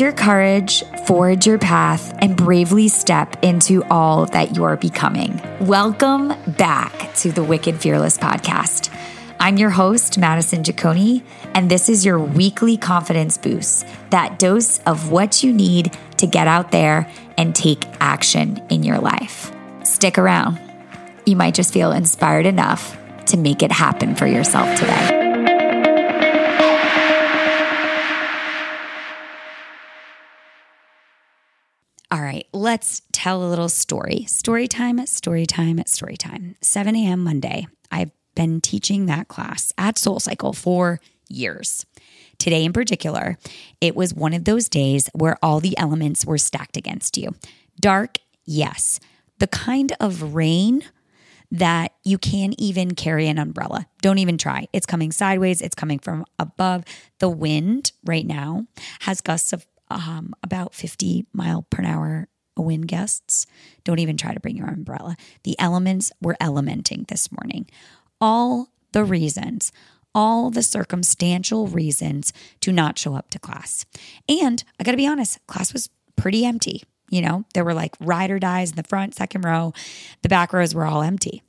Your courage, forge your path, and bravely step into all that you're becoming. Welcome back to the Wicked Fearless podcast. I'm your host, Madison Giacone, and this is your weekly confidence boost that dose of what you need to get out there and take action in your life. Stick around. You might just feel inspired enough to make it happen for yourself today. All right, let's tell a little story. Story time, story time, story time. 7 a.m. Monday. I've been teaching that class at Soul Cycle for years. Today, in particular, it was one of those days where all the elements were stacked against you. Dark, yes. The kind of rain that you can't even carry an umbrella. Don't even try. It's coming sideways, it's coming from above. The wind right now has gusts of um, about 50 mile per hour wind gusts. Don't even try to bring your umbrella. The elements were elementing this morning. All the reasons, all the circumstantial reasons to not show up to class. And I got to be honest, class was pretty empty. You know, there were like ride or dies in the front, second row. The back rows were all empty.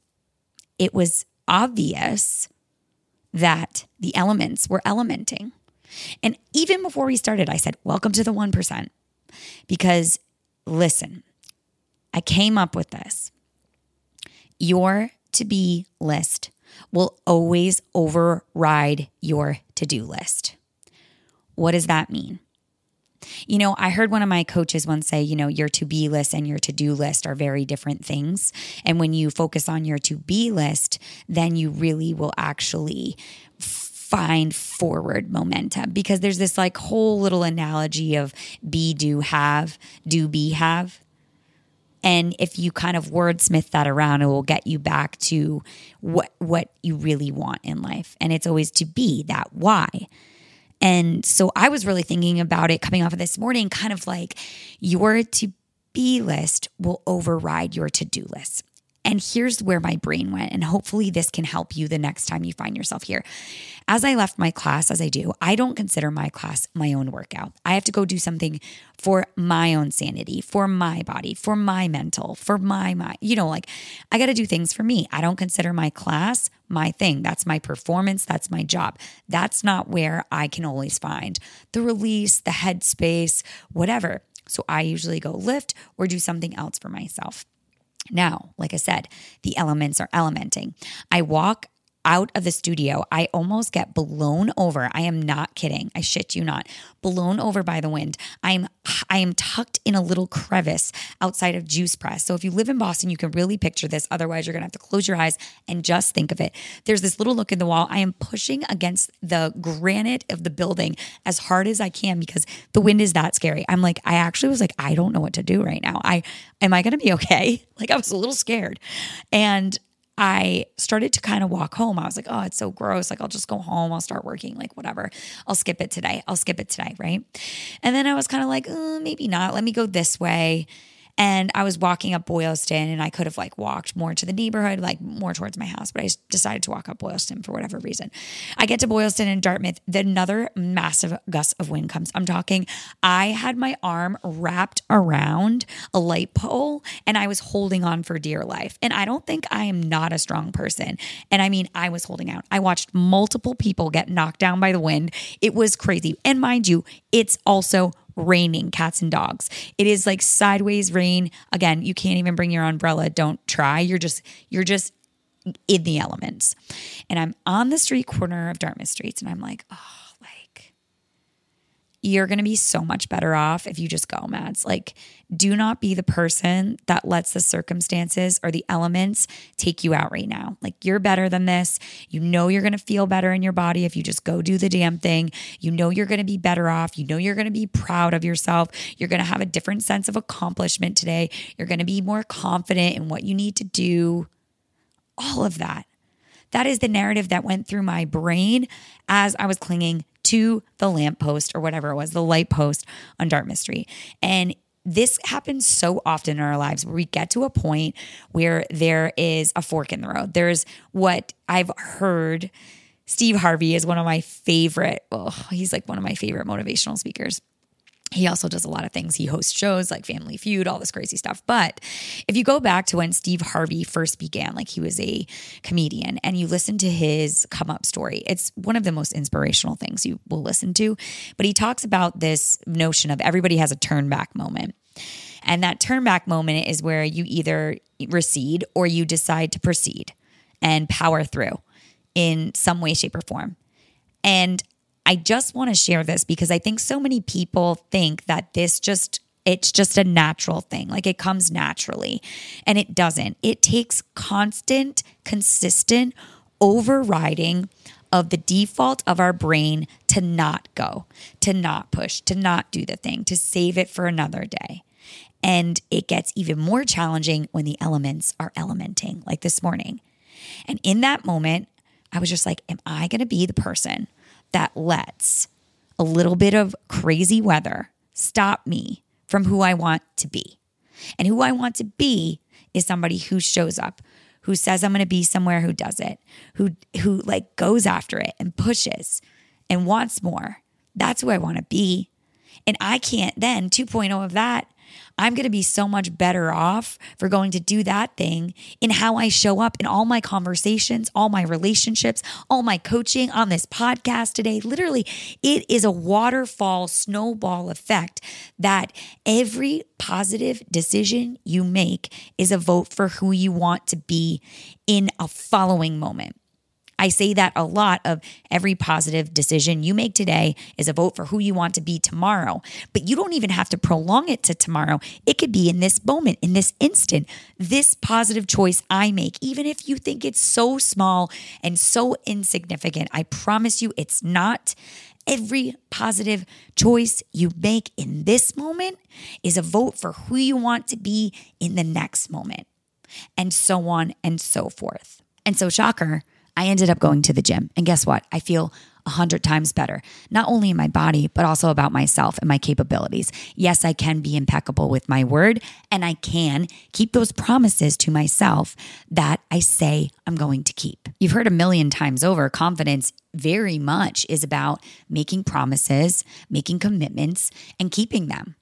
It was obvious that the elements were elementing. And even before we started, I said, Welcome to the 1%. Because listen, I came up with this. Your to be list will always override your to do list. What does that mean? You know, I heard one of my coaches once say, you know, your to be list and your to do list are very different things. And when you focus on your to be list, then you really will actually find forward momentum because there's this like whole little analogy of be, do, have, do, be, have. And if you kind of wordsmith that around, it will get you back to what what you really want in life. And it's always to be that why. And so I was really thinking about it coming off of this morning, kind of like your to be list will override your to do list. And here's where my brain went. And hopefully, this can help you the next time you find yourself here. As I left my class, as I do, I don't consider my class my own workout. I have to go do something for my own sanity, for my body, for my mental, for my mind. You know, like I got to do things for me. I don't consider my class my thing. That's my performance. That's my job. That's not where I can always find the release, the headspace, whatever. So I usually go lift or do something else for myself. Now, like I said, the elements are elementing. I walk out of the studio, I almost get blown over. I am not kidding. I shit you not. Blown over by the wind. I'm I am tucked in a little crevice outside of Juice Press. So if you live in Boston, you can really picture this. Otherwise, you're going to have to close your eyes and just think of it. There's this little look in the wall. I am pushing against the granite of the building as hard as I can because the wind is that scary. I'm like I actually was like I don't know what to do right now. I am I going to be okay? Like I was a little scared. And I started to kind of walk home. I was like, oh, it's so gross. Like, I'll just go home. I'll start working, like, whatever. I'll skip it today. I'll skip it today. Right. And then I was kind of like, uh, maybe not. Let me go this way. And I was walking up Boylston and I could have like walked more to the neighborhood, like more towards my house, but I decided to walk up Boylston for whatever reason. I get to Boylston and Dartmouth, then another massive gust of wind comes. I'm talking, I had my arm wrapped around a light pole and I was holding on for dear life. And I don't think I am not a strong person. And I mean, I was holding out. I watched multiple people get knocked down by the wind. It was crazy. And mind you, it's also raining cats and dogs. It is like sideways rain. Again, you can't even bring your umbrella. Don't try. You're just you're just in the elements. And I'm on the street corner of Dartmouth Streets and I'm like, "Oh, you're going to be so much better off if you just go, Mads. Like, do not be the person that lets the circumstances or the elements take you out right now. Like, you're better than this. You know, you're going to feel better in your body if you just go do the damn thing. You know, you're going to be better off. You know, you're going to be proud of yourself. You're going to have a different sense of accomplishment today. You're going to be more confident in what you need to do. All of that. That is the narrative that went through my brain as I was clinging to the lamppost or whatever it was, the light post on Dartmouth Street. And this happens so often in our lives where we get to a point where there is a fork in the road. There's what I've heard. Steve Harvey is one of my favorite, oh, he's like one of my favorite motivational speakers. He also does a lot of things. He hosts shows like Family Feud, all this crazy stuff. But if you go back to when Steve Harvey first began, like he was a comedian, and you listen to his come up story, it's one of the most inspirational things you will listen to. But he talks about this notion of everybody has a turn back moment. And that turn back moment is where you either recede or you decide to proceed and power through in some way, shape, or form. And I just want to share this because I think so many people think that this just it's just a natural thing. Like it comes naturally. And it doesn't. It takes constant, consistent overriding of the default of our brain to not go, to not push, to not do the thing, to save it for another day. And it gets even more challenging when the elements are elementing, like this morning. And in that moment, I was just like, am I going to be the person that lets a little bit of crazy weather stop me from who I want to be? And who I want to be is somebody who shows up, who says I'm going to be somewhere who does it, who who like goes after it and pushes and wants more. That's who I want to be. And I can't then 2.0 of that I'm going to be so much better off for going to do that thing in how I show up in all my conversations, all my relationships, all my coaching on this podcast today. Literally, it is a waterfall snowball effect that every positive decision you make is a vote for who you want to be in a following moment. I say that a lot of every positive decision you make today is a vote for who you want to be tomorrow. But you don't even have to prolong it to tomorrow. It could be in this moment, in this instant, this positive choice I make, even if you think it's so small and so insignificant. I promise you it's not. Every positive choice you make in this moment is a vote for who you want to be in the next moment, and so on and so forth. And so, shocker, I ended up going to the gym. And guess what? I feel a hundred times better, not only in my body, but also about myself and my capabilities. Yes, I can be impeccable with my word and I can keep those promises to myself that I say I'm going to keep. You've heard a million times over confidence very much is about making promises, making commitments, and keeping them.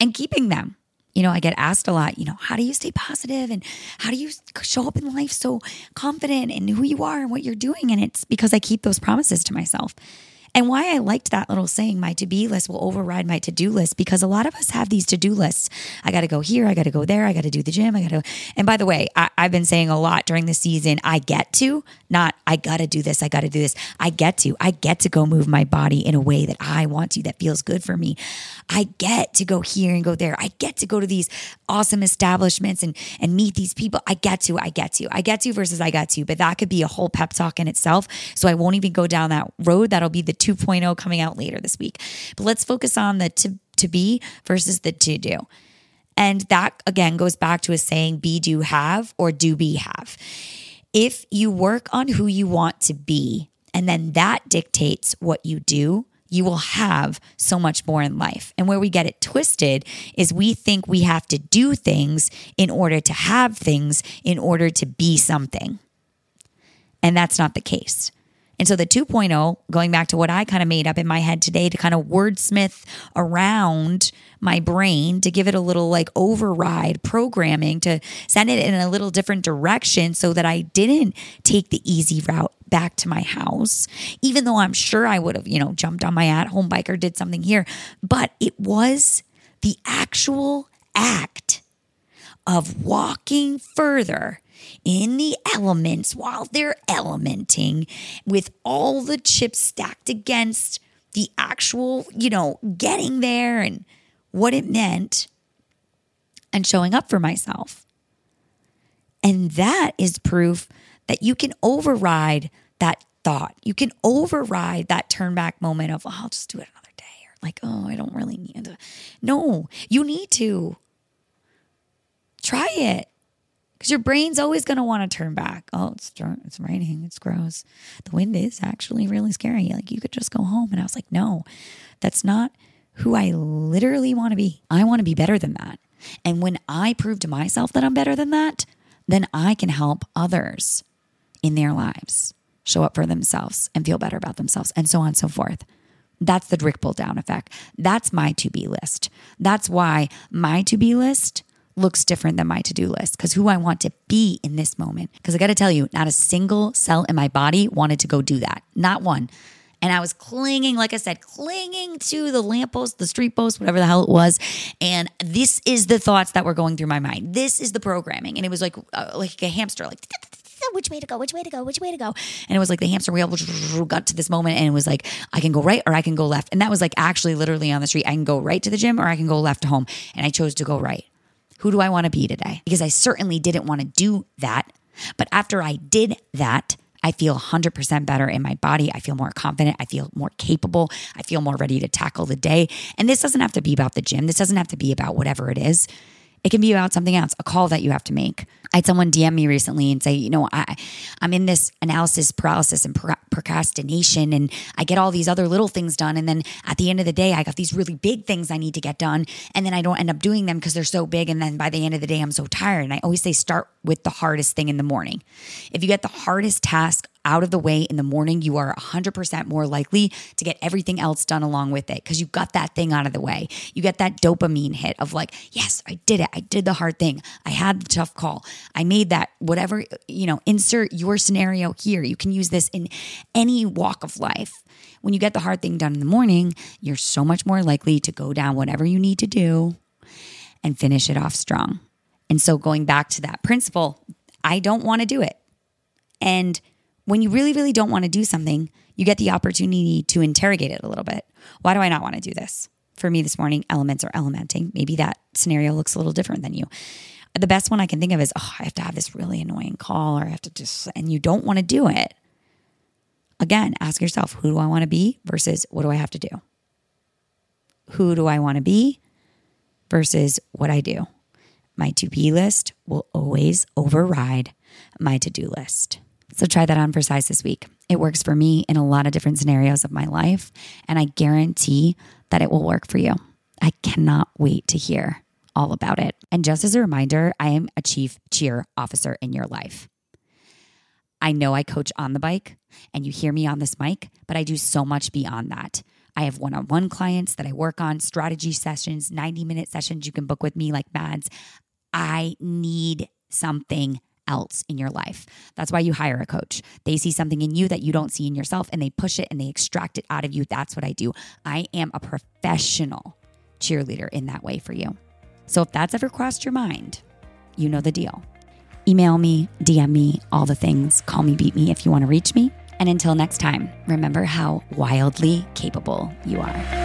And keeping them you know, I get asked a lot, you know, how do you stay positive and how do you show up in life so confident in who you are and what you're doing? And it's because I keep those promises to myself. And why I liked that little saying, my to be list will override my to do list, because a lot of us have these to do lists. I got to go here, I got to go there, I got to do the gym, I got to. And by the way, I, have been saying a lot during the season, I get to, not I got to do this, I got to do this. I get to, I get to go move my body in a way that I want to, that feels good for me. I get to go here and go there. I get to go to these awesome establishments and, and meet these people. I get to, I get to, I get to versus I got to, but that could be a whole pep talk in itself. So I won't even go down that road. That'll be the 2.0 coming out later this week. But let's focus on the to, to be versus the to do. And that again goes back to a saying be, do, have, or do, be, have. If you work on who you want to be, and then that dictates what you do, you will have so much more in life. And where we get it twisted is we think we have to do things in order to have things, in order to be something. And that's not the case. And so the 2.0, going back to what I kind of made up in my head today to kind of wordsmith around my brain to give it a little like override programming to send it in a little different direction so that I didn't take the easy route back to my house, even though I'm sure I would have, you know, jumped on my at home bike or did something here. But it was the actual act of walking further in the elements while they're elementing with all the chips stacked against the actual, you know, getting there and what it meant and showing up for myself. And that is proof that you can override that thought. You can override that turn back moment of, oh, I'll just do it another day. Or like, oh, I don't really need to. No, you need to. Try it because your brain's always going to want to turn back. Oh, it's it's raining. It's gross. The wind is actually really scary. Like you could just go home. And I was like, no, that's not who I literally want to be. I want to be better than that. And when I prove to myself that I'm better than that, then I can help others in their lives show up for themselves and feel better about themselves and so on and so forth. That's the trickle down effect. That's my to be list. That's why my to be list looks different than my to do list because who I want to be in this moment. Because I got to tell you, not a single cell in my body wanted to go do that. Not one. And I was clinging, like I said, clinging to the lamppost, the street post, whatever the hell it was. And this is the thoughts that were going through my mind. This is the programming. And it was like, uh, like a hamster, like, which way to go, which way to go, which way to go. And it was like the hamster wheel got to this moment and it was like, I can go right or I can go left. And that was like actually literally on the street. I can go right to the gym or I can go left to home. And I chose to go right. Who do I want to be today? Because I certainly didn't want to do that. But after I did that, I feel 100% better in my body. I feel more confident. I feel more capable. I feel more ready to tackle the day. And this doesn't have to be about the gym. This doesn't have to be about whatever it is. It can be about something else, a call that you have to make. I had someone DM me recently and say, you know, I, I'm in this analysis paralysis and procrastination, and I get all these other little things done. And then at the end of the day, I got these really big things I need to get done. And then I don't end up doing them because they're so big. And then by the end of the day, I'm so tired. And I always say, start with the hardest thing in the morning. If you get the hardest task out of the way in the morning, you are 100% more likely to get everything else done along with it because you got that thing out of the way. You get that dopamine hit of like, yes, I did it. I did the hard thing. I had the tough call. I made that, whatever, you know, insert your scenario here. You can use this in any walk of life. When you get the hard thing done in the morning, you're so much more likely to go down whatever you need to do and finish it off strong. And so, going back to that principle, I don't want to do it. And when you really, really don't want to do something, you get the opportunity to interrogate it a little bit. Why do I not want to do this? For me this morning, elements are elementing. Maybe that scenario looks a little different than you. The best one I can think of is, oh, I have to have this really annoying call or I have to just, and you don't want to do it. Again, ask yourself, who do I want to be versus what do I have to do? Who do I want to be versus what I do? My to be list will always override my to do list. So try that on for size this week. It works for me in a lot of different scenarios of my life, and I guarantee that it will work for you. I cannot wait to hear all about it. And just as a reminder, I am a chief cheer officer in your life. I know I coach on the bike and you hear me on this mic, but I do so much beyond that. I have one on one clients that I work on, strategy sessions, 90 minute sessions you can book with me like Mads. I need something else in your life. That's why you hire a coach. They see something in you that you don't see in yourself and they push it and they extract it out of you. That's what I do. I am a professional cheerleader in that way for you. So if that's ever crossed your mind, you know the deal. Email me, DM me, all the things. Call me, beat me if you want to reach me. And until next time, remember how wildly capable you are.